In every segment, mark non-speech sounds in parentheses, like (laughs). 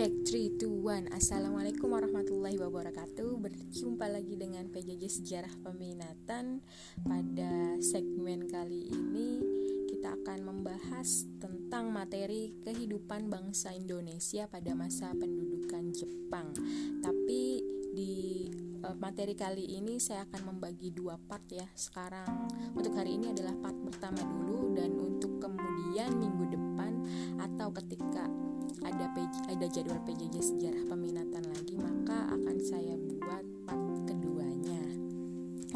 Check 3, 2, 1 Assalamualaikum warahmatullahi wabarakatuh. Berjumpa lagi dengan PJJ Sejarah Peminatan. Pada segmen kali ini Kita akan membahas tentang materi kehidupan bangsa Indonesia pada masa pendudukan Jepang. Tapi di uh, materi kali ini saya akan membagi dua part ya. Sekarang untuk hari ini adalah part pertama dulu. Dan untuk kemudian minggu depan atau ketika ada PJ, ada jadwal PJJ sejarah peminatan lagi maka akan saya buat part keduanya.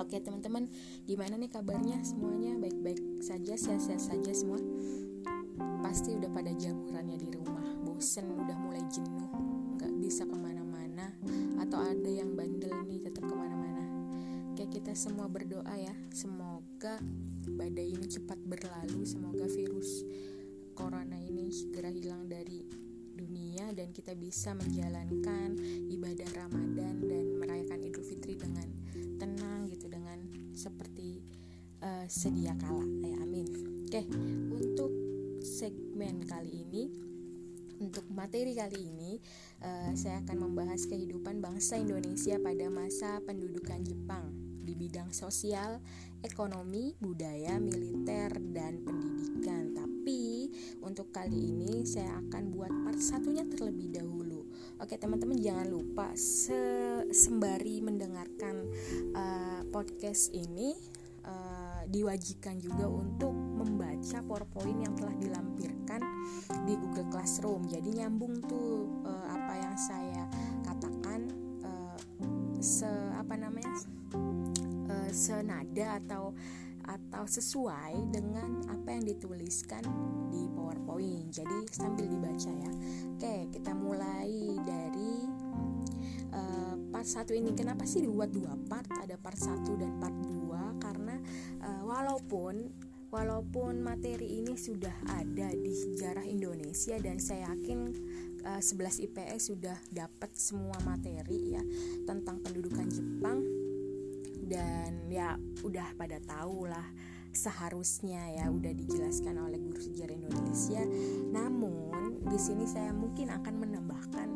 Oke teman-teman gimana nih kabarnya? Semuanya baik-baik saja sehat-sehat saja semua? Pasti udah pada jamurannya di rumah. Bosen udah mulai jenuh nggak bisa ke mana-mana. Atau ada yang bandel nih tetap ke mana-mana. Kayak kita semua berdoa ya. Semoga badai ini cepat berlalu semoga kita bisa menjalankan ibadah Ramadan dan merayakan Idul Fitri dengan tenang gitu dengan seperti uh, sedia kala ya amin oke untuk segmen kali ini untuk materi kali ini uh, saya akan membahas kehidupan bangsa Indonesia pada masa pendudukan Jepang di bidang sosial, ekonomi, budaya, militer, dan. Kali ini saya akan buat part satunya terlebih dahulu. Oke teman-teman jangan lupa se sembari mendengarkan uh, podcast ini uh, diwajibkan juga untuk membaca PowerPoint yang telah dilampirkan di Google Classroom. Jadi nyambung tuh uh, apa yang saya katakan uh, se apa namanya senada atau atau sesuai dengan apa yang dituliskan di PowerPoint. Jadi sambil dibaca ya. Oke, kita mulai dari uh, part 1 ini. Kenapa sih dibuat dua part? Ada part 1 dan part 2 karena uh, walaupun walaupun materi ini sudah ada di sejarah Indonesia dan saya yakin uh, 11 IPS sudah dapat semua materi ya tentang pendudukan Jepang dan ya udah pada tahu lah seharusnya ya udah dijelaskan oleh guru sejarah Indonesia. Namun di sini saya mungkin akan menambahkan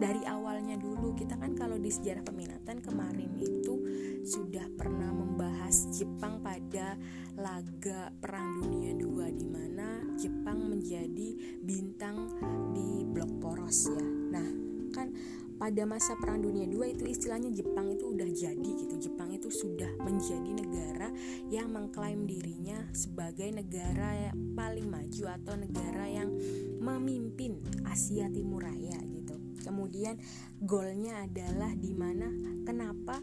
dari awalnya dulu kita kan kalau di sejarah peminatan kemarin itu sudah pernah membahas Jepang pada laga Perang Dunia II di mana Jepang menjadi bintang di blok poros ya. Nah, kan pada masa Perang Dunia II itu istilahnya Jepang itu udah jadi gitu. Jepang itu sudah menjadi negara yang mengklaim dirinya sebagai negara yang paling maju atau negara yang memimpin Asia Timur Raya gitu. Kemudian golnya adalah di mana kenapa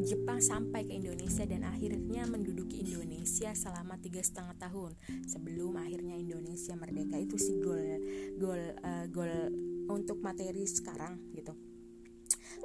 Jepang sampai ke Indonesia dan akhirnya menduduki Indonesia selama tiga setengah tahun sebelum akhirnya Indonesia merdeka itu si gol gol uh, gol untuk materi sekarang gitu.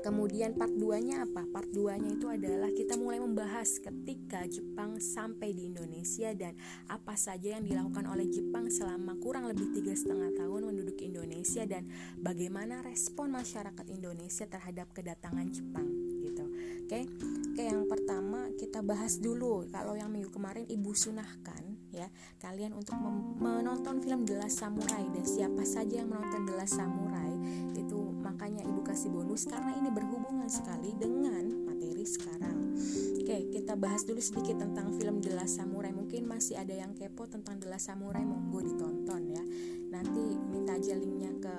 Kemudian part 2-nya apa? Part 2-nya itu adalah kita mulai membahas ketika Jepang sampai di Indonesia dan apa saja yang dilakukan oleh Jepang selama kurang lebih tiga setengah tahun menduduki Indonesia dan bagaimana respon masyarakat Indonesia terhadap kedatangan Jepang gitu. Oke, oke yang pertama kita bahas dulu kalau yang minggu kemarin Ibu sunahkan ya. Kalian untuk menonton film The Samurai dan siapa saja yang menonton The Samurai itu makanya ibu kasih bonus karena ini berhubungan sekali dengan materi sekarang. Oke kita bahas dulu sedikit tentang film The Samurai. Mungkin masih ada yang kepo tentang The Samurai monggo ditonton ya. Nanti minta aja linknya ke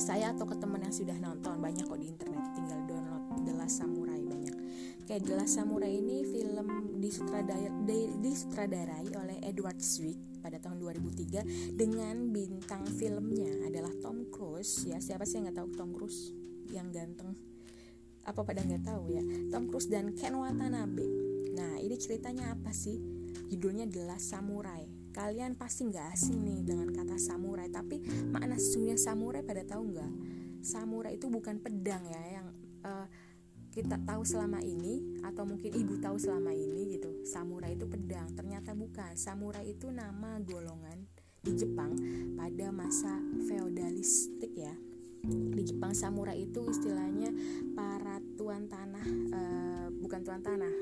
saya atau ke teman yang sudah nonton. Banyak kok di internet tinggal download The Samurai The Last Samurai ini film disutradarai, oleh Edward Zwick pada tahun 2003 dengan bintang filmnya adalah Tom Cruise. Ya siapa sih yang nggak tahu Tom Cruise? Yang ganteng. Apa pada nggak tahu ya? Tom Cruise dan Ken Watanabe. Nah ini ceritanya apa sih? Judulnya The Last Samurai. Kalian pasti nggak asing nih dengan kata samurai tapi makna sesungguhnya samurai pada tahu nggak? Samurai itu bukan pedang ya yang uh, kita tahu selama ini atau mungkin ibu tahu selama ini gitu samurai itu pedang. Ternyata bukan. Samurai itu nama golongan di Jepang pada masa feodalistik ya. Di Jepang samurai itu istilahnya para tuan tanah uh, bukan tuan tanah.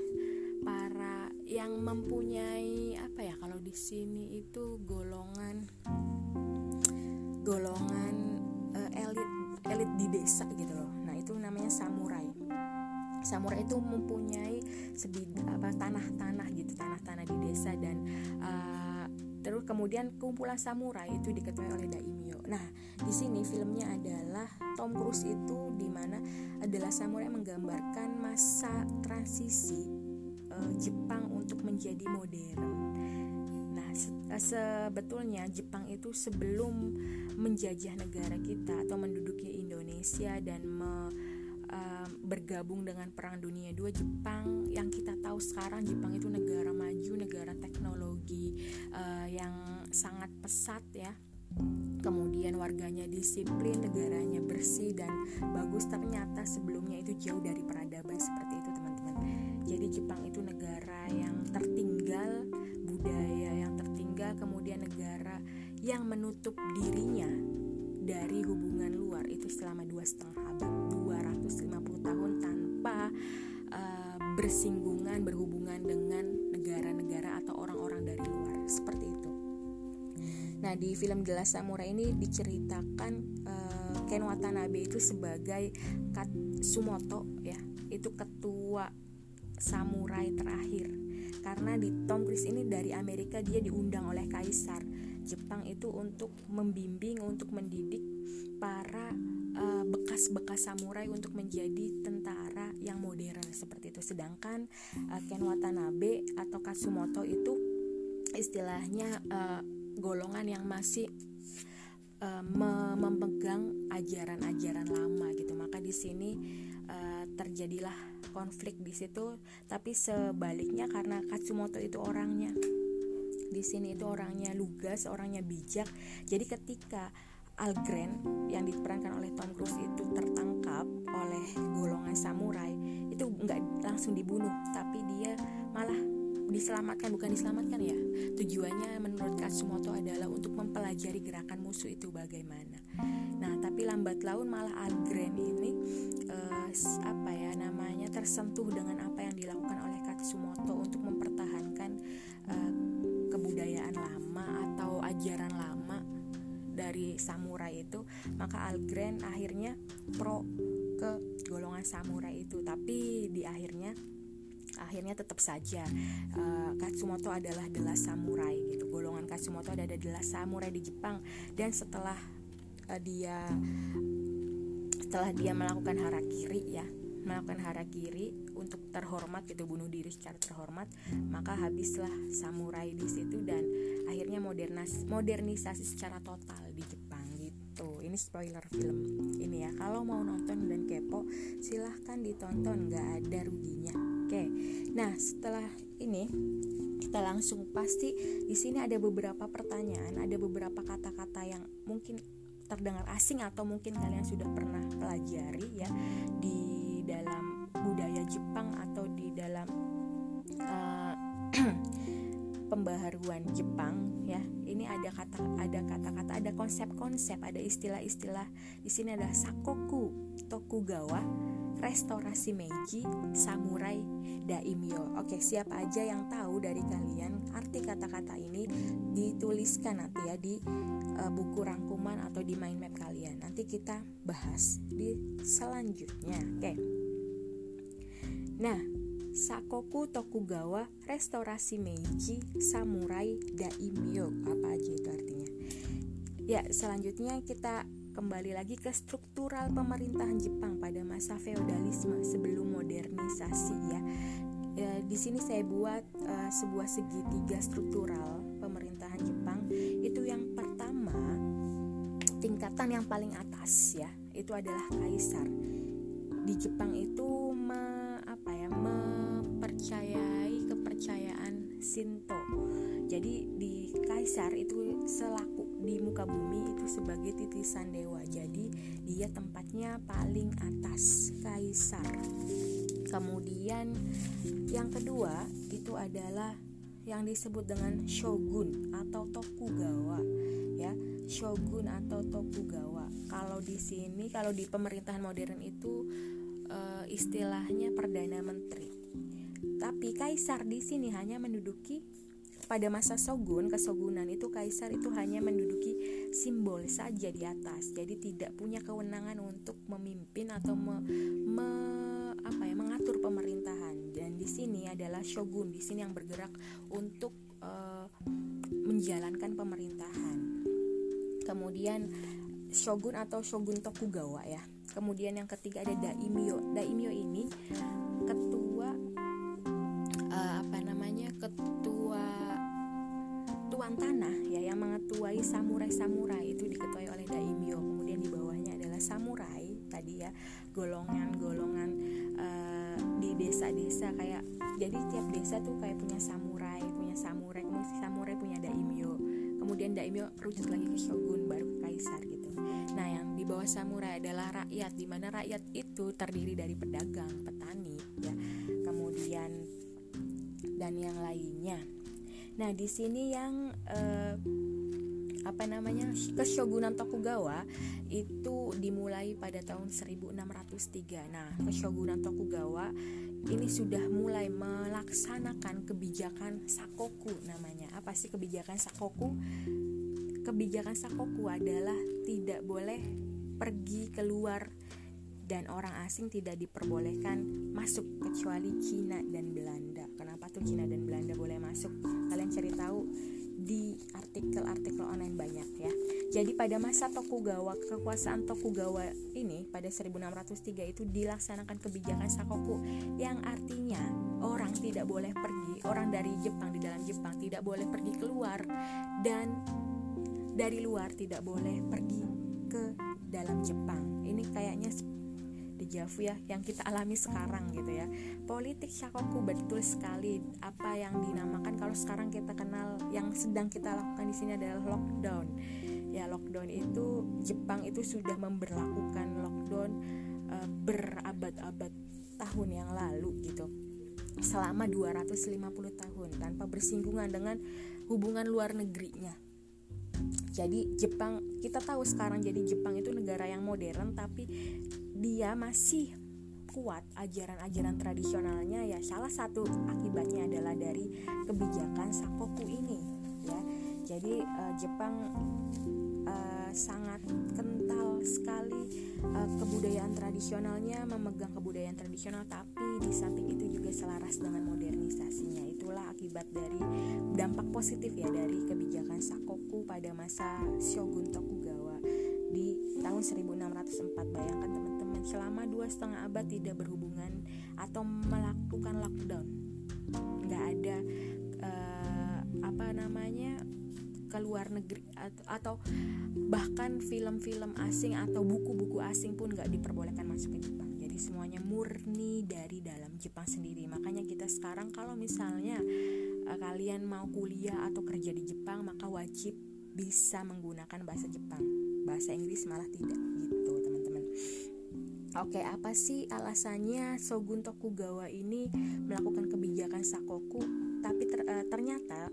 Para yang mempunyai apa ya kalau di sini itu golongan golongan uh, elit elit di desa gitu loh itu namanya samurai. Samurai itu mempunyai sebid apa tanah-tanah gitu tanah-tanah di desa dan uh, terus kemudian kumpulan samurai itu diketuai oleh daimyo. Nah di sini filmnya adalah Tom Cruise itu di mana adalah samurai menggambarkan masa transisi uh, Jepang untuk menjadi modern. Sebetulnya Jepang itu sebelum menjajah negara kita atau menduduki Indonesia dan me, bergabung dengan Perang Dunia II Jepang yang kita tahu sekarang Jepang itu negara maju, negara teknologi uh, yang sangat pesat ya. Kemudian warganya disiplin, negaranya bersih dan bagus. Ternyata sebelumnya itu jauh dari peradaban seperti itu teman-teman. Jadi Jepang itu negara yang tertinggal budaya yang tertinggal kemudian negara yang menutup dirinya dari hubungan luar itu selama dua setengah abad 250 tahun tanpa uh, bersinggungan berhubungan dengan negara-negara atau orang-orang dari luar. Seperti itu. Nah di film Gelas Samurai ini diceritakan uh, Ken Watanabe itu sebagai Katsumoto ya. Itu ketua samurai terakhir. Karena di Tom Cruise ini dari Amerika dia diundang oleh kaisar. Jepang itu untuk membimbing untuk mendidik para uh, bekas-bekas samurai untuk menjadi tentara yang modern seperti itu. Sedangkan uh, Ken Watanabe atau Katsumoto itu istilahnya uh, golongan yang masih uh, memegang ajaran-ajaran lama gitu. Maka di sini uh, terjadilah konflik di situ. Tapi sebaliknya karena Katsumoto itu orangnya di sini itu orangnya lugas orangnya bijak. Jadi ketika Algren yang diperankan oleh Tom Cruise itu tertangkap oleh golongan samurai itu nggak langsung dibunuh tapi dia malah diselamatkan bukan diselamatkan ya. Tujuannya menurut Katsumoto adalah untuk mempelajari gerakan musuh itu bagaimana. Nah tapi lambat laun malah Algren ini uh, apa ya namanya tersentuh dengan apa yang dilakukan oleh Katsumoto untuk mempertahankan uh, kebudayaan lama atau ajaran lama dari samurai itu maka Algren akhirnya pro ke golongan samurai itu. Tapi di akhirnya akhirnya tetap saja uh, Katsumoto adalah adalah samurai gitu. Golongan Katsumoto ada adalah samurai di Jepang. Dan setelah uh, dia setelah dia melakukan harakiri ya melakukan harakiri untuk terhormat gitu bunuh diri secara terhormat maka habislah samurai di situ dan akhirnya modernas modernisasi secara total ini spoiler film. Ini ya kalau mau nonton dan kepo silahkan ditonton nggak ada ruginya. Oke nah setelah ini kita langsung pasti di sini ada beberapa pertanyaan ada beberapa kata-kata yang mungkin terdengar asing atau mungkin kalian sudah pernah pelajari ya di dalam budaya Jepang atau di dalam uh, (clears throat) pembaharuan Jepang ya. Ini ada kata ada kata-kata ada konsep-konsep ada istilah-istilah. Di sini ada sakoku tokugawa restorasi Meiji samurai daimyo. Oke siapa aja yang tahu dari kalian arti kata-kata ini dituliskan nanti ya di uh, buku rangkuman atau di mind map kalian. Nanti kita bahas di selanjutnya. Oke. Nah Sakoku Tokugawa, Restorasi Meiji, Samurai, Daimyo. Apa aja itu artinya? Ya, selanjutnya kita kembali lagi ke struktural pemerintahan Jepang pada masa feodalisme sebelum modernisasi ya. ya di sini saya buat uh, sebuah segitiga struktural pemerintahan Jepang. Itu yang pertama tingkatan yang paling atas ya, itu adalah kaisar. Di Jepang itu me, apa ya? Me, mempercayai kepercayaan Sinto. Jadi di kaisar itu selaku di muka bumi itu sebagai titisan dewa. Jadi dia tempatnya paling atas kaisar. Kemudian yang kedua itu adalah yang disebut dengan shogun atau tokugawa ya shogun atau tokugawa kalau di sini kalau di pemerintahan modern itu uh, istilahnya perdana menteri tapi kaisar di sini hanya menduduki pada masa shogun kesogunan itu kaisar itu hanya menduduki simbol saja di atas. Jadi tidak punya kewenangan untuk memimpin atau me, me, apa ya mengatur pemerintahan. Dan di sini adalah shogun di sini yang bergerak untuk uh, menjalankan pemerintahan. Kemudian shogun atau shogun Tokugawa ya. Kemudian yang ketiga ada daimyo. Daimyo ini ketua uh, apa namanya ketua tanah ya yang mengetuai samurai-samurai itu diketuai oleh daimyo. Kemudian di bawahnya adalah samurai tadi ya golongan-golongan uh, di desa-desa kayak jadi tiap desa tuh kayak punya samurai punya samurai kemudian samurai punya daimyo. Kemudian daimyo rujuk lagi ke shogun baru ke kaisar gitu. Nah yang di bawah samurai adalah rakyat di mana rakyat itu terdiri dari pedagang petani ya. Kemudian dan yang lainnya nah di sini yang uh, apa namanya keshogunan Tokugawa itu dimulai pada tahun 1603. Nah, keshogunan Tokugawa ini sudah mulai melaksanakan kebijakan sakoku namanya. Apa sih kebijakan sakoku? Kebijakan sakoku adalah tidak boleh pergi keluar dan orang asing tidak diperbolehkan masuk kecuali Cina dan Belanda. Kenapa tuh Cina dan Belanda boleh masuk? Kalian cari tahu di artikel-artikel online banyak ya. Jadi pada masa Tokugawa, kekuasaan Tokugawa ini pada 1603 itu dilaksanakan kebijakan Sakoku yang artinya orang tidak boleh pergi, orang dari Jepang di dalam Jepang tidak boleh pergi keluar dan dari luar tidak boleh pergi ke dalam Jepang. Ini kayaknya dejavu ya yang kita alami sekarang gitu ya. Politik syakoku betul sekali. Apa yang dinamakan kalau sekarang kita kenal yang sedang kita lakukan di sini adalah lockdown. Ya lockdown itu Jepang itu sudah memberlakukan lockdown uh, berabad-abad tahun yang lalu gitu. Selama 250 tahun tanpa bersinggungan dengan hubungan luar negerinya. Jadi Jepang kita tahu sekarang jadi Jepang itu negara yang modern tapi dia masih kuat ajaran-ajaran tradisionalnya ya. Salah satu akibatnya adalah dari kebijakan sakoku ini ya. Jadi uh, Jepang uh, sangat kental sekali uh, kebudayaan tradisionalnya memegang kebudayaan tradisional tapi di samping itu juga selaras dengan modernisasinya. Itulah akibat dari dampak positif ya dari kebijakan sakoku pada masa Shogun Tokugawa di tahun 1604 bayangkan teman selama dua setengah abad tidak berhubungan atau melakukan lockdown. Nggak ada uh, apa namanya ke luar negeri atau, bahkan film-film asing atau buku-buku asing pun nggak diperbolehkan masuk ke Jepang. Jadi semuanya murni dari dalam Jepang sendiri. Makanya kita sekarang kalau misalnya uh, kalian mau kuliah atau kerja di Jepang maka wajib bisa menggunakan bahasa Jepang. Bahasa Inggris malah tidak gitu Oke, apa sih alasannya Shogun Tokugawa ini melakukan kebijakan sakoku? Tapi ter, uh, ternyata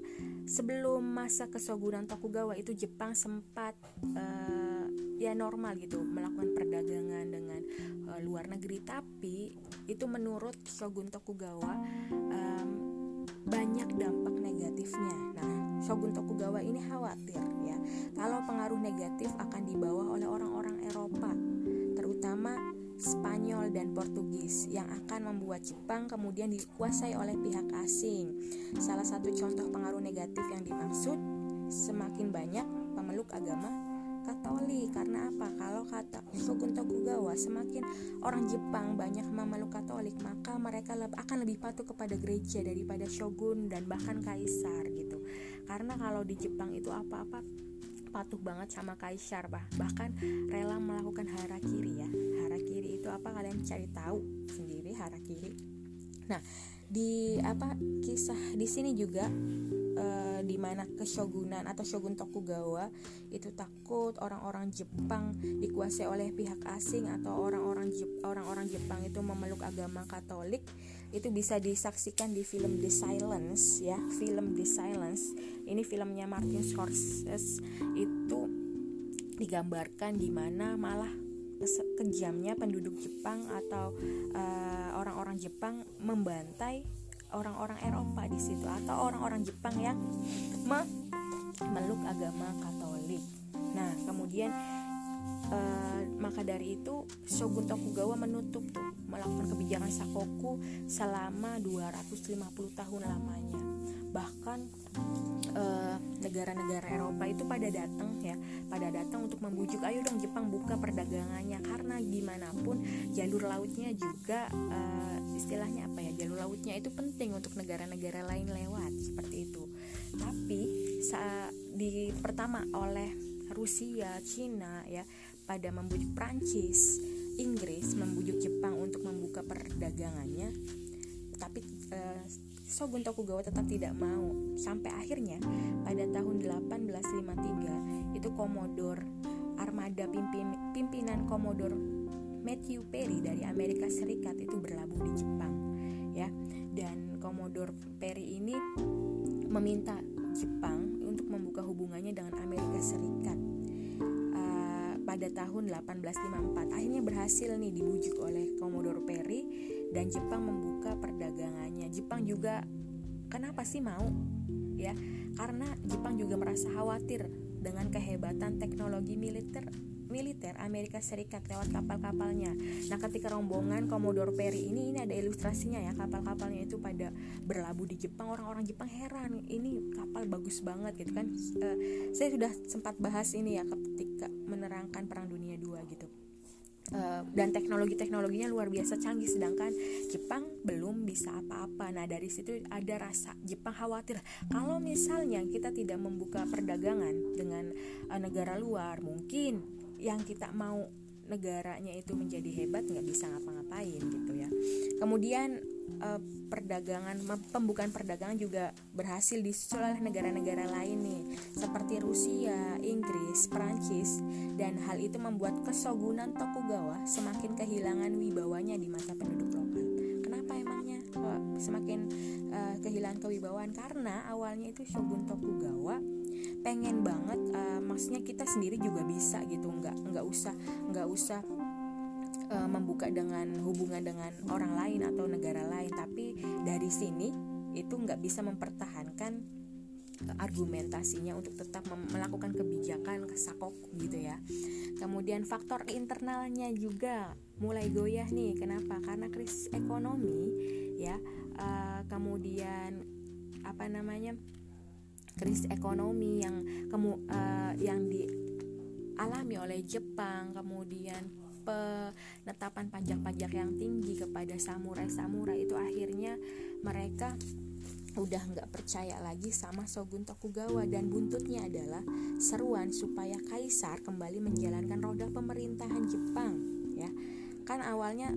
sebelum masa kesogunan Tokugawa itu Jepang sempat uh, ya normal gitu melakukan perdagangan dengan uh, luar negeri. Tapi itu menurut Shogun Tokugawa um, banyak dampak negatifnya. Nah, Shogun Tokugawa ini khawatir ya kalau pengaruh negatif akan dibawa oleh orang-orang Eropa, terutama Spanyol dan Portugis yang akan membuat Jepang kemudian dikuasai oleh pihak asing. Salah satu contoh pengaruh negatif yang dimaksud semakin banyak pemeluk agama Katolik karena apa? Kalau kata Shogun Tokugawa semakin orang Jepang banyak memeluk Katolik maka mereka akan lebih patuh kepada gereja daripada shogun dan bahkan kaisar gitu. Karena kalau di Jepang itu apa-apa patuh banget sama kaisar bah bahkan rela melakukan harakiri ya harakiri itu apa kalian cari tahu sendiri harakiri nah di apa kisah di sini juga e, di mana keshogunan atau shogun Tokugawa itu takut orang-orang Jepang dikuasai oleh pihak asing atau orang-orang Jep, orang-orang Jepang itu memeluk agama Katolik itu bisa disaksikan di film The Silence ya film The Silence. Ini filmnya Martin Scorsese. Itu digambarkan di mana malah kejamnya penduduk Jepang atau eh, orang-orang Jepang membantai orang-orang Eropa di situ atau orang-orang Jepang yang memeluk agama Katolik. Nah, kemudian uh, maka dari itu Shogun Tokugawa menutup tuh melakukan kebijakan sakoku selama 250 tahun lamanya. Bahkan uh, negara-negara Eropa itu pada datang ya pada datang untuk membujuk ayo dong Jepang buka perdagangannya. Karena gimana pun jalur lautnya juga uh, istilahnya apa ya jalur lautnya itu penting untuk negara-negara lain lewat seperti itu. Tapi saat di pertama oleh Rusia Cina ya pada membujuk Prancis Inggris membujuk Jepang untuk membuka perdagangannya. Tapi uh, Shogun Tokugawa tetap tidak mau. Sampai akhirnya pada tahun 1853 itu komodor armada pimpin, pimpinan komodor Matthew Perry dari Amerika Serikat itu berlabuh di Jepang ya. Dan komodor Perry ini meminta Jepang untuk membuka hubungannya dengan Amerika Serikat pada tahun 1854. Akhirnya berhasil nih dibujuk oleh Komodor Perry dan Jepang membuka perdagangannya. Jepang juga kenapa sih mau? Ya, karena Jepang juga merasa khawatir dengan kehebatan teknologi militer militer Amerika Serikat lewat kapal-kapalnya. Nah, ketika rombongan Commodore Perry ini ini ada ilustrasinya ya, kapal-kapalnya itu pada berlabuh di Jepang, orang-orang Jepang heran, ini kapal bagus banget gitu kan. Uh, saya sudah sempat bahas ini ya ketika menerangkan Perang Dunia II gitu. Uh, dan teknologi-teknologinya luar biasa canggih sedangkan Jepang belum bisa apa-apa. Nah, dari situ ada rasa Jepang khawatir kalau misalnya kita tidak membuka perdagangan dengan uh, negara luar, mungkin yang kita mau negaranya itu menjadi hebat nggak bisa ngapa-ngapain gitu ya. Kemudian uh, perdagangan pembukaan perdagangan juga berhasil disusul oleh negara-negara lain nih seperti Rusia, Inggris, Prancis dan hal itu membuat kesogunan Tokugawa semakin kehilangan wibawanya di mata penduduk lokal. Kenapa emangnya kok semakin uh, kehilangan kewibawaan? Karena awalnya itu Shogun Tokugawa pengen banget uh, maksudnya kita sendiri juga bisa gitu. Nggak nggak usah nggak usah uh, membuka dengan hubungan dengan orang lain atau negara lain. Tapi dari sini itu nggak bisa mempertahankan argumentasinya untuk tetap melakukan kebijakan kesakok gitu ya. Kemudian faktor internalnya juga mulai goyah nih. Kenapa? Karena krisis ekonomi ya uh, kemudian apa namanya krisis ekonomi yang kemu uh, yang dialami oleh Jepang kemudian penetapan pajak-pajak yang tinggi kepada samurai-samurai itu akhirnya mereka udah nggak percaya lagi sama Shogun Tokugawa. Dan buntutnya adalah seruan supaya kaisar kembali menjalankan roda pemerintahan Jepang ya. Kan awalnya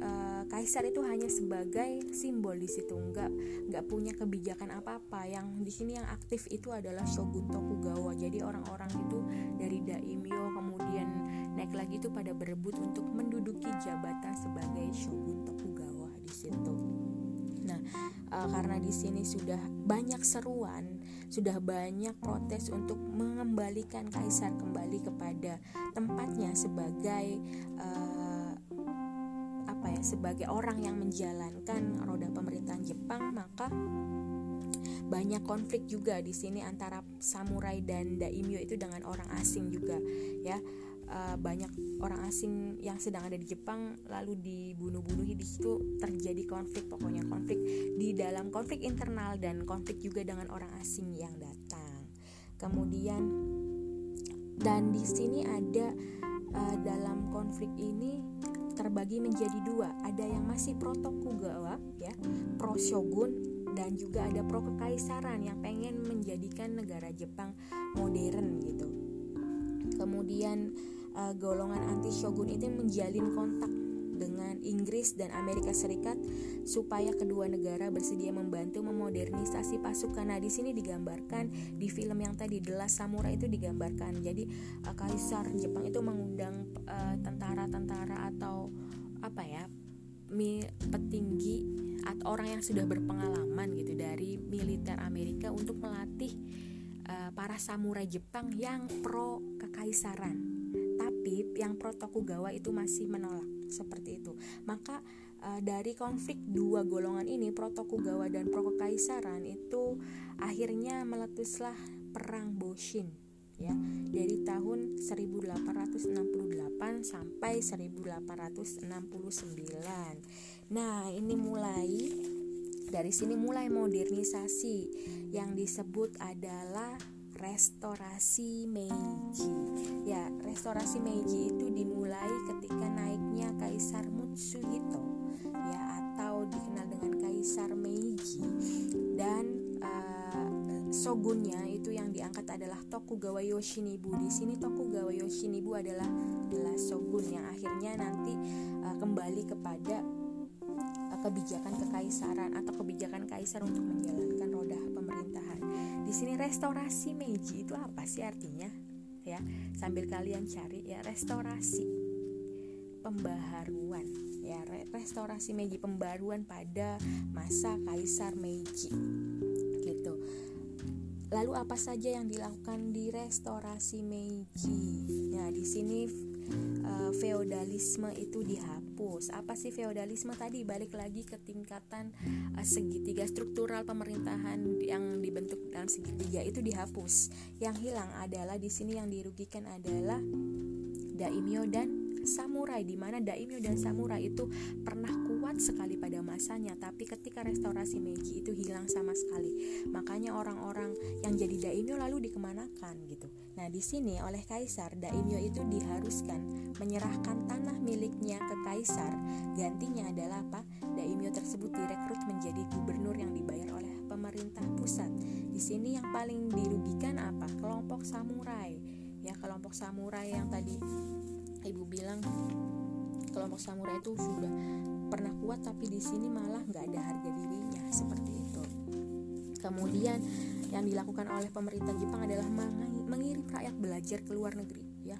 uh, kaisar itu hanya sebagai simbol di situ nggak nggak punya kebijakan apa apa yang di sini yang aktif itu adalah shogun tokugawa. Jadi orang-orang itu dari daimyo kemudian naik lagi itu pada berebut untuk menduduki jabatan sebagai shogun tokugawa di situ. Nah uh, karena di sini sudah banyak seruan sudah banyak protes untuk mengembalikan kaisar kembali kepada tempatnya sebagai uh, apa ya sebagai orang yang menjalankan roda pemerintahan Jepang maka banyak konflik juga di sini antara samurai dan daimyo itu dengan orang asing juga ya. Uh, banyak orang asing yang sedang ada di Jepang lalu dibunuh-bunuh di situ terjadi konflik pokoknya konflik di dalam konflik internal dan konflik juga dengan orang asing yang datang. Kemudian dan di sini ada uh, dalam konflik ini terbagi menjadi dua. Ada yang masih pro Tokugawa ya pro shogun dan juga ada pro kekaisaran yang pengen menjadikan negara Jepang modern gitu. Kemudian uh, golongan anti shogun itu menjalin kontak dengan Inggris dan Amerika Serikat supaya kedua negara bersedia membantu memodernisasi pasukan. Nah, di sini digambarkan di film yang tadi The Last Samurai itu digambarkan. Jadi uh, kaisar Jepang itu mengundang eh, tentara-tentara uh, atau apa ya? petinggi atau orang yang sudah berpengalaman gitu dari militer Amerika untuk melatih uh, para samurai Jepang yang pro kekaisaran. Tapi yang pro Tokugawa itu masih menolak seperti itu. Maka uh, dari konflik dua golongan ini Protokugawa dan Prokokaisaran itu akhirnya meletuslah perang Boshin ya dari tahun 1868 sampai 1869. Nah, ini mulai dari sini mulai modernisasi yang disebut adalah restorasi Meiji. Ya, restorasi Meiji itu dimulai ketika naiknya Kaisar Mutsuhito ya atau dikenal dengan Kaisar Meiji dan uh, shogunnya itu yang diangkat adalah Tokugawa Yoshinibu. Di sini Tokugawa Yoshinibu adalah adalah shogun yang akhirnya nanti uh, kembali kepada uh, kebijakan kekaisaran atau kebijakan kaisar untuk menjalankan. Di sini restorasi Meiji itu apa sih artinya? Ya, sambil kalian cari ya restorasi pembaharuan ya restorasi Meiji pembaruan pada masa Kaisar Meiji gitu. Lalu apa saja yang dilakukan di restorasi Meiji? Nah, di sini uh, feodalisme itu dihapus. Apa sih feodalisme tadi? Balik lagi ke tingkatan uh, segitiga struktural pemerintahan yang dibentuk dalam segitiga itu dihapus. Yang hilang adalah di sini yang dirugikan adalah daimyo dan samurai di mana daimyo dan samurai itu pernah kuat sekali pada masanya tapi ketika restorasi Meiji itu hilang sama sekali. Makanya orang-orang yang jadi daimyo lalu dikemanakan gitu. Nah di sini oleh kaisar daimyo itu diharuskan menyerahkan tanah miliknya ke kaisar. Gantinya adalah apa? Daimyo tersebut direkrut menjadi gubernur yang dibayar oleh pemerintah pusat. Di sini yang paling dirugikan apa? Kelompok samurai. Ya kelompok samurai yang tadi ibu bilang kelompok samurai itu sudah pernah kuat tapi di sini malah nggak ada harga dirinya seperti itu. Kemudian yang dilakukan oleh pemerintah Jepang adalah mengirim rakyat belajar ke luar negeri ya.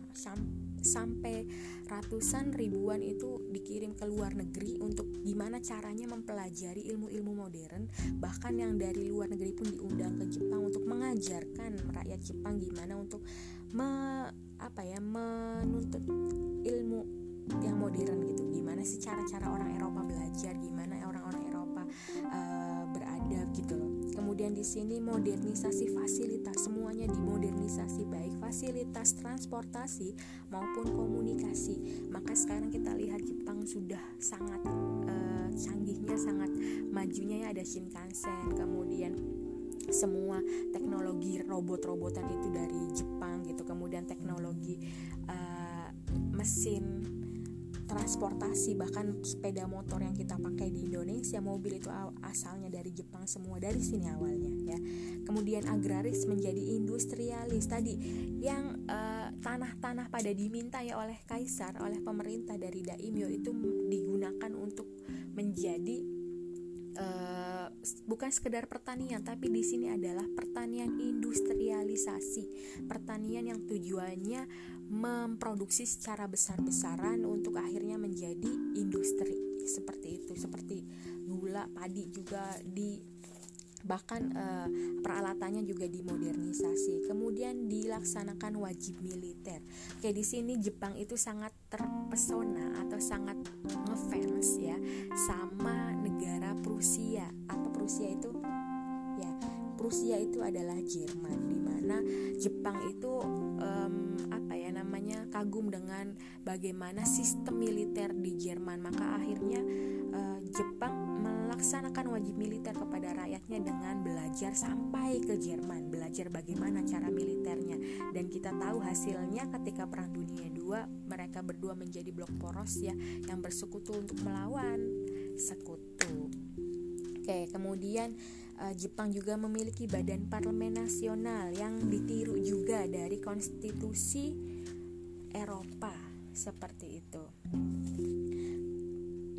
Sampai ratusan ribuan itu dikirim ke luar negeri untuk gimana caranya mempelajari ilmu-ilmu modern. Bahkan yang dari luar negeri pun diundang ke Jepang untuk mengajarkan rakyat Jepang gimana untuk me, apa ya menuntut ilmu yang modern gitu. Gimana sih cara-cara orang Eropa belajar? Gimana orang-orang Eropa uh, beradab gitu loh. Kemudian di sini modernisasi fasilitas. Semuanya dimodernisasi baik fasilitas transportasi maupun komunikasi. Maka sekarang kita lihat Jepang sudah sangat uh, canggihnya sangat majunya ya. Ada Shinkansen kemudian semua teknologi robot-robotan itu dari Jepang gitu. Kemudian teknologi uh, mesin transportasi bahkan sepeda motor yang kita pakai di Indonesia mobil itu asalnya dari Jepang semua dari sini awalnya ya. Kemudian agraris menjadi industrialis tadi yang eh, tanah-tanah pada diminta ya oleh kaisar oleh pemerintah dari daimyo itu digunakan untuk menjadi uh, bukan sekedar pertanian tapi di sini adalah pertanian industrialisasi. Pertanian yang tujuannya memproduksi secara besar-besaran untuk akhirnya menjadi industri. Seperti itu seperti gula padi juga di bahkan uh, peralatannya juga dimodernisasi. Kemudian dilaksanakan wajib militer. Kayak di sini Jepang itu sangat terpesona atau sangat ngefans ya sama negara Prusia apa Prusia itu ya Prusia itu adalah Jerman di mana Jepang itu um, apa ya namanya kagum dengan bagaimana sistem militer di Jerman maka akhirnya uh, Jepang melaksanakan wajib militer kepada rakyatnya dengan belajar sampai ke Jerman, belajar bagaimana cara militernya. Dan kita tahu hasilnya ketika Perang Dunia II, mereka berdua menjadi blok poros ya yang bersekutu untuk melawan sekutu. Oke, kemudian uh, Jepang juga memiliki badan parlemen nasional yang ditiru juga dari konstitusi Eropa seperti itu.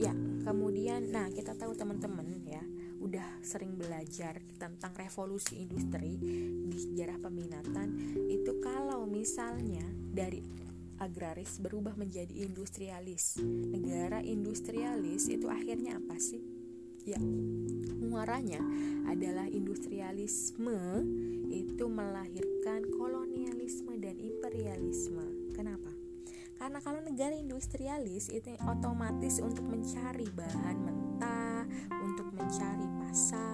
Ya, kemudian nah kita tahu teman-teman ya udah sering belajar tentang revolusi industri di sejarah peminatan itu kalau misalnya dari agraris berubah menjadi industrialis. Negara industrialis itu akhirnya apa sih? Ya, muaranya adalah industrialisme itu melahirkan kolonialisme dan imperialisme. Kenapa? karena kalau negara industrialis itu otomatis untuk mencari bahan mentah untuk mencari pasar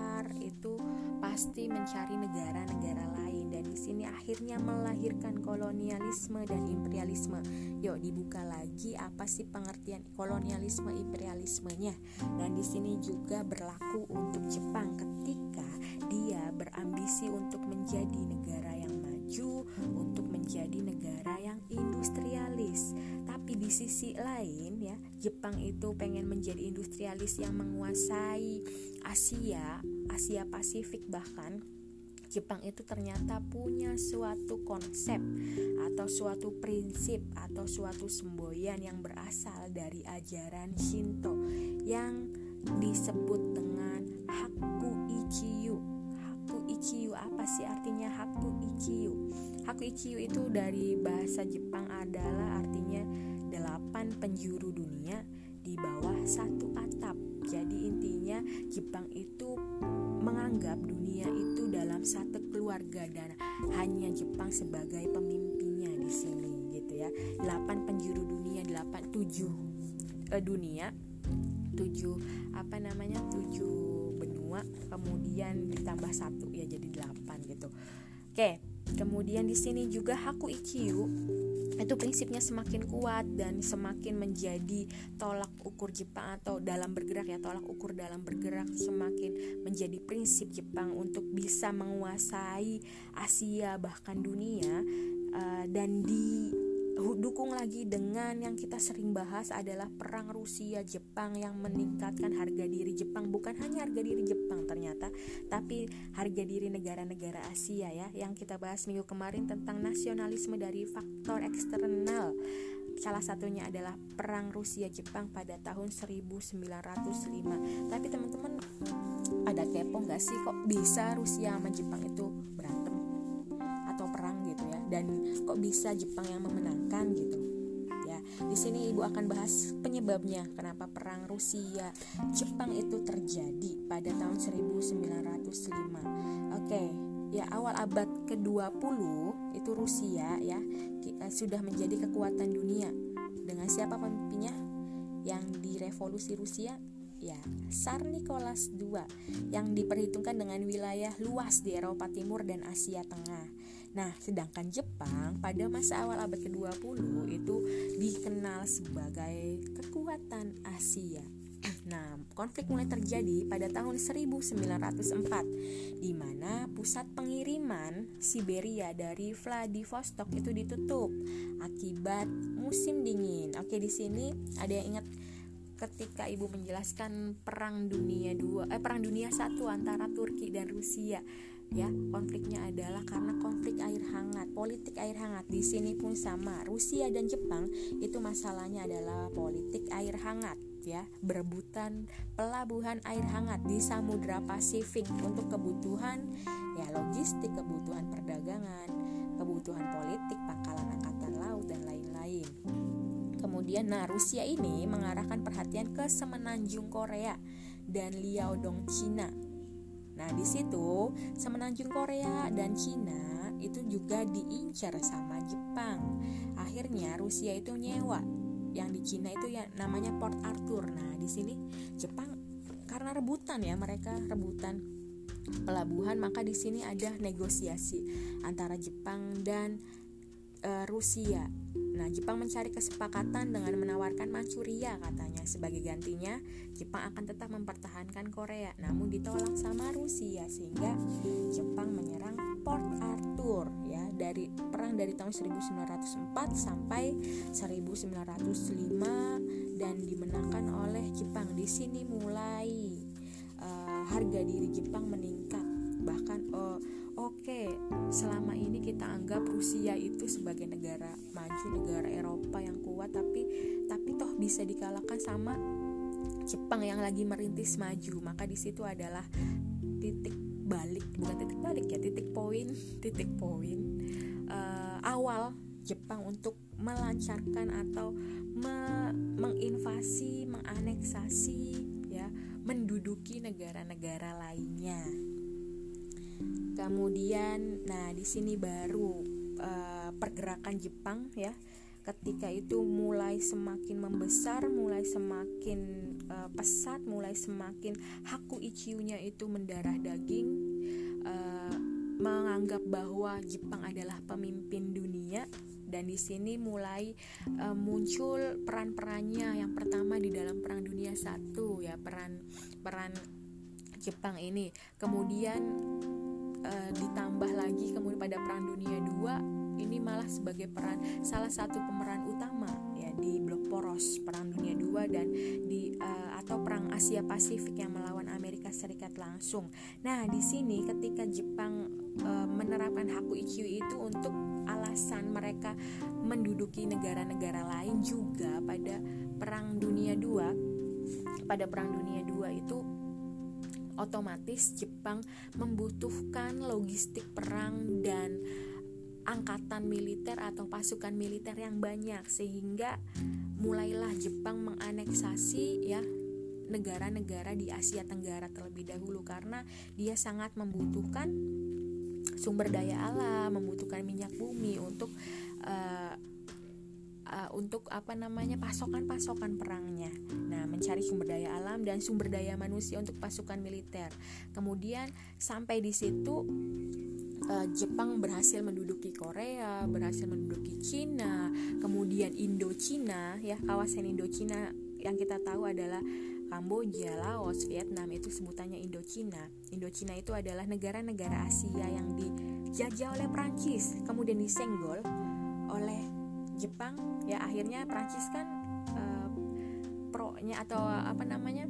pasti mencari negara-negara lain dan di sini akhirnya melahirkan kolonialisme dan imperialisme. Yuk dibuka lagi apa sih pengertian kolonialisme imperialismenya? Dan di sini juga berlaku untuk Jepang ketika dia berambisi untuk menjadi negara yang maju, untuk menjadi negara yang industrialis. Tapi di sisi lain ya, Jepang itu pengen menjadi industrialis yang menguasai Asia Asia Pasifik bahkan Jepang itu ternyata punya suatu konsep atau suatu prinsip atau suatu semboyan yang berasal dari ajaran Shinto yang disebut dengan Haku Ichiyu. Haku Ichiyu apa sih artinya Haku Ichiyu? Haku Ichiyu itu dari bahasa Jepang adalah artinya delapan penjuru dunia di bawah satu atap. Jadi intinya Jepang itu menganggap dunia itu dalam satu keluarga dan hanya Jepang sebagai pemimpinnya di sini gitu ya. 8 penjuru dunia, 8 7 eh, dunia, 7 apa namanya? 7 benua, kemudian ditambah satu ya jadi 8 gitu. Oke, kemudian di sini juga Haku Ichiyu itu prinsipnya semakin kuat dan semakin menjadi tolak ukur Jepang atau dalam bergerak ya tolak ukur dalam bergerak semakin menjadi prinsip Jepang untuk bisa menguasai Asia bahkan dunia uh, dan di dukung lagi dengan yang kita sering bahas adalah perang Rusia Jepang yang meningkatkan harga diri Jepang. Bukan hanya harga diri Jepang ternyata tapi harga diri negara-negara Asia ya yang kita bahas minggu kemarin tentang nasionalisme dari faktor eksternal. Salah satunya adalah perang Rusia Jepang pada tahun 1905 tapi teman-teman ada kepo nggak sih kok bisa Rusia sama Jepang itu dan kok bisa Jepang yang memenangkan gitu. Ya di sini ibu akan bahas penyebabnya kenapa perang Rusia Jepang itu terjadi pada tahun 1905 oke ya awal abad ke-20 itu Rusia ya eh, sudah menjadi kekuatan dunia. Dengan siapa pemimpinnya? Yang di revolusi Rusia? Ya Tsar Nicholas II yang diperhitungkan dengan wilayah luas di Eropa Timur dan Asia Tengah Nah, sedangkan Jepang pada masa awal abad ke-20 itu dikenal sebagai kekuatan Asia. Nah, konflik mulai terjadi pada tahun 1904 di mana pusat pengiriman Siberia dari Vladivostok itu ditutup akibat musim dingin. Oke, di sini ada yang ingat ketika ibu menjelaskan perang dunia dua eh perang dunia satu antara Turki dan Rusia ya konfliknya adalah karena konflik air hangat politik air hangat. Di sini pun sama Rusia dan Jepang itu masalahnya adalah politik air hangat ya. Berebutan pelabuhan air hangat di Samudra Pasifik untuk kebutuhan ya logistik kebutuhan perdagangan kebutuhan politik pangkalan angkatan laut dan lain-lain. Kemudian nah Rusia ini mengarahkan perhatian ke semenanjung Korea dan Liaodong Cina Nah, di situ semenanjung Korea dan Cina itu juga diincar sama Jepang. Akhirnya Rusia itu nyewa yang di Cina itu ya namanya Port Arthur. Nah, di sini Jepang karena rebutan ya mereka rebutan pelabuhan maka di sini ada negosiasi antara Jepang dan uh, Rusia. Nah, Jepang mencari kesepakatan dengan menawarkan Manchuria katanya sebagai gantinya Jepang akan tetap mempertahankan Korea, namun ditolak sama Rusia sehingga Jepang menyerang Port Arthur ya dari perang dari tahun 1904 sampai 1905 dan dimenangkan oleh Jepang. Di sini mulai uh, harga diri Jepang meningkat bahkan uh, oke selama ini kita anggap Rusia itu sebagai negara maju negara Eropa yang kuat tapi tapi toh bisa dikalahkan sama Jepang yang lagi merintis maju. Maka di situ adalah titik balik bukan titik balik ya titik poin (laughs) titik poin uh, awal Jepang untuk melancarkan atau me menginvasi menganeksasi ya menduduki negara-negara lainnya Kemudian, nah di sini baru uh, pergerakan Jepang ya. ketika itu mulai semakin membesar, mulai semakin uh, pesat, mulai semakin Haku Ichiunya itu mendarah daging, uh, menganggap bahwa Jepang adalah pemimpin dunia. Dan di sini mulai uh, muncul peran-perannya. Yang pertama di dalam Perang Dunia Satu ya peran peran Jepang ini. Kemudian uh, ditambah lagi kemudian pada Perang Dunia Dua ini malah sebagai peran salah satu pemeran utama ya di blok poros Perang Dunia II dan di uh, atau Perang Asia Pasifik yang melawan Amerika Serikat langsung. Nah, di sini ketika Jepang uh, menerapkan Haku Ichiu itu untuk alasan mereka menduduki negara-negara lain juga pada Perang Dunia II pada Perang Dunia II itu otomatis Jepang membutuhkan logistik perang dan angkatan militer atau pasukan militer yang banyak. Sehingga mulailah Jepang menganeksasi ya negara-negara di Asia Tenggara terlebih dahulu. Karena dia sangat membutuhkan sumber daya alam, membutuhkan minyak bumi untuk uh, uh, untuk apa namanya pasokan-pasokan perangnya. Nah, mencari sumber daya alam dan sumber daya manusia untuk pasukan militer. Kemudian sampai di situ uh, Jepang berhasil menduduki Korea, berhasil menduduki Cina, kemudian Indochina ya kawasan Indochina yang kita tahu adalah Kamboja, Laos, Vietnam itu sebutannya Indochina. Indochina itu adalah negara-negara Asia yang dijajah oleh Prancis, kemudian disenggol oleh Jepang. Ya akhirnya Prancis kan uh, pro-nya atau apa namanya?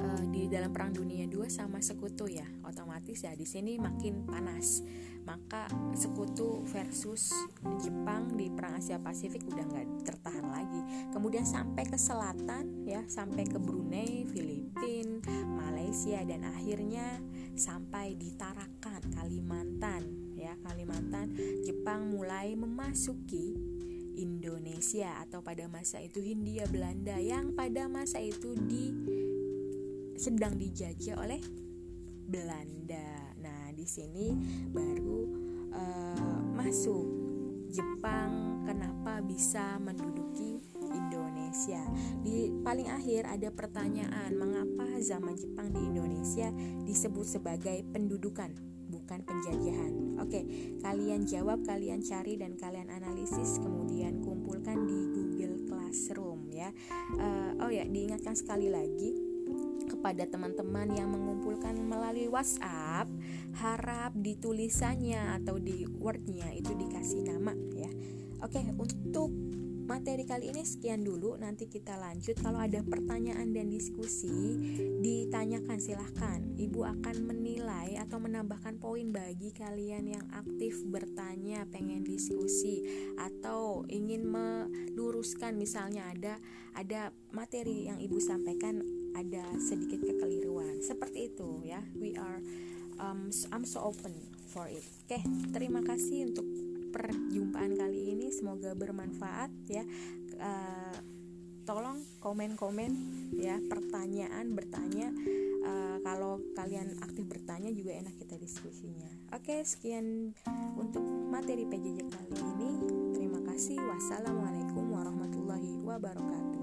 uh, di dalam perang dunia dua sama sekutu ya otomatis ya di sini makin panas maka sekutu versus Jepang di perang Asia Pasifik udah nggak tertahan lagi kemudian sampai ke selatan ya sampai ke Brunei Filipina Malaysia dan akhirnya sampai di Tarakan Kalimantan ya Kalimantan Jepang mulai memasuki Indonesia atau pada masa itu Hindia Belanda yang pada masa itu di sedang dijajah oleh Belanda. Nah, di sini baru uh, masuk Jepang kenapa bisa menduduki Indonesia. Di paling akhir ada pertanyaan, mengapa zaman Jepang di Indonesia disebut sebagai pendudukan bukan penjajahan. Oke, kalian jawab, kalian cari dan kalian analisis kemudian kumpulkan di Google Classroom ya. Uh, oh ya, diingatkan sekali lagi kepada teman-teman yang mengumpulkan melalui WhatsApp harap di tulisannya atau di wordnya itu dikasih nama ya oke untuk materi kali ini sekian dulu nanti kita lanjut. Kalau ada pertanyaan dan diskusi ditanyakan silahkan. Ibu akan menilai atau menambahkan poin bagi kalian yang aktif bertanya pengen diskusi atau ingin meluruskan. Misalnya ada ada materi yang ibu sampaikan ada sedikit kekeliruan. Seperti itu ya. We are um, I'm so open for it. Oke okay, terima kasih untuk perjumpaan kali ini. Semoga bermanfaat ya. Uh, tolong komen-komen ya pertanyaan bertanya. Uh, kalau kalian aktif bertanya juga enak kita diskusinya. Oke sekian untuk materi PJJ kali ini. Terima kasih. Wassalamualaikum warahmatullahi wabarakatuh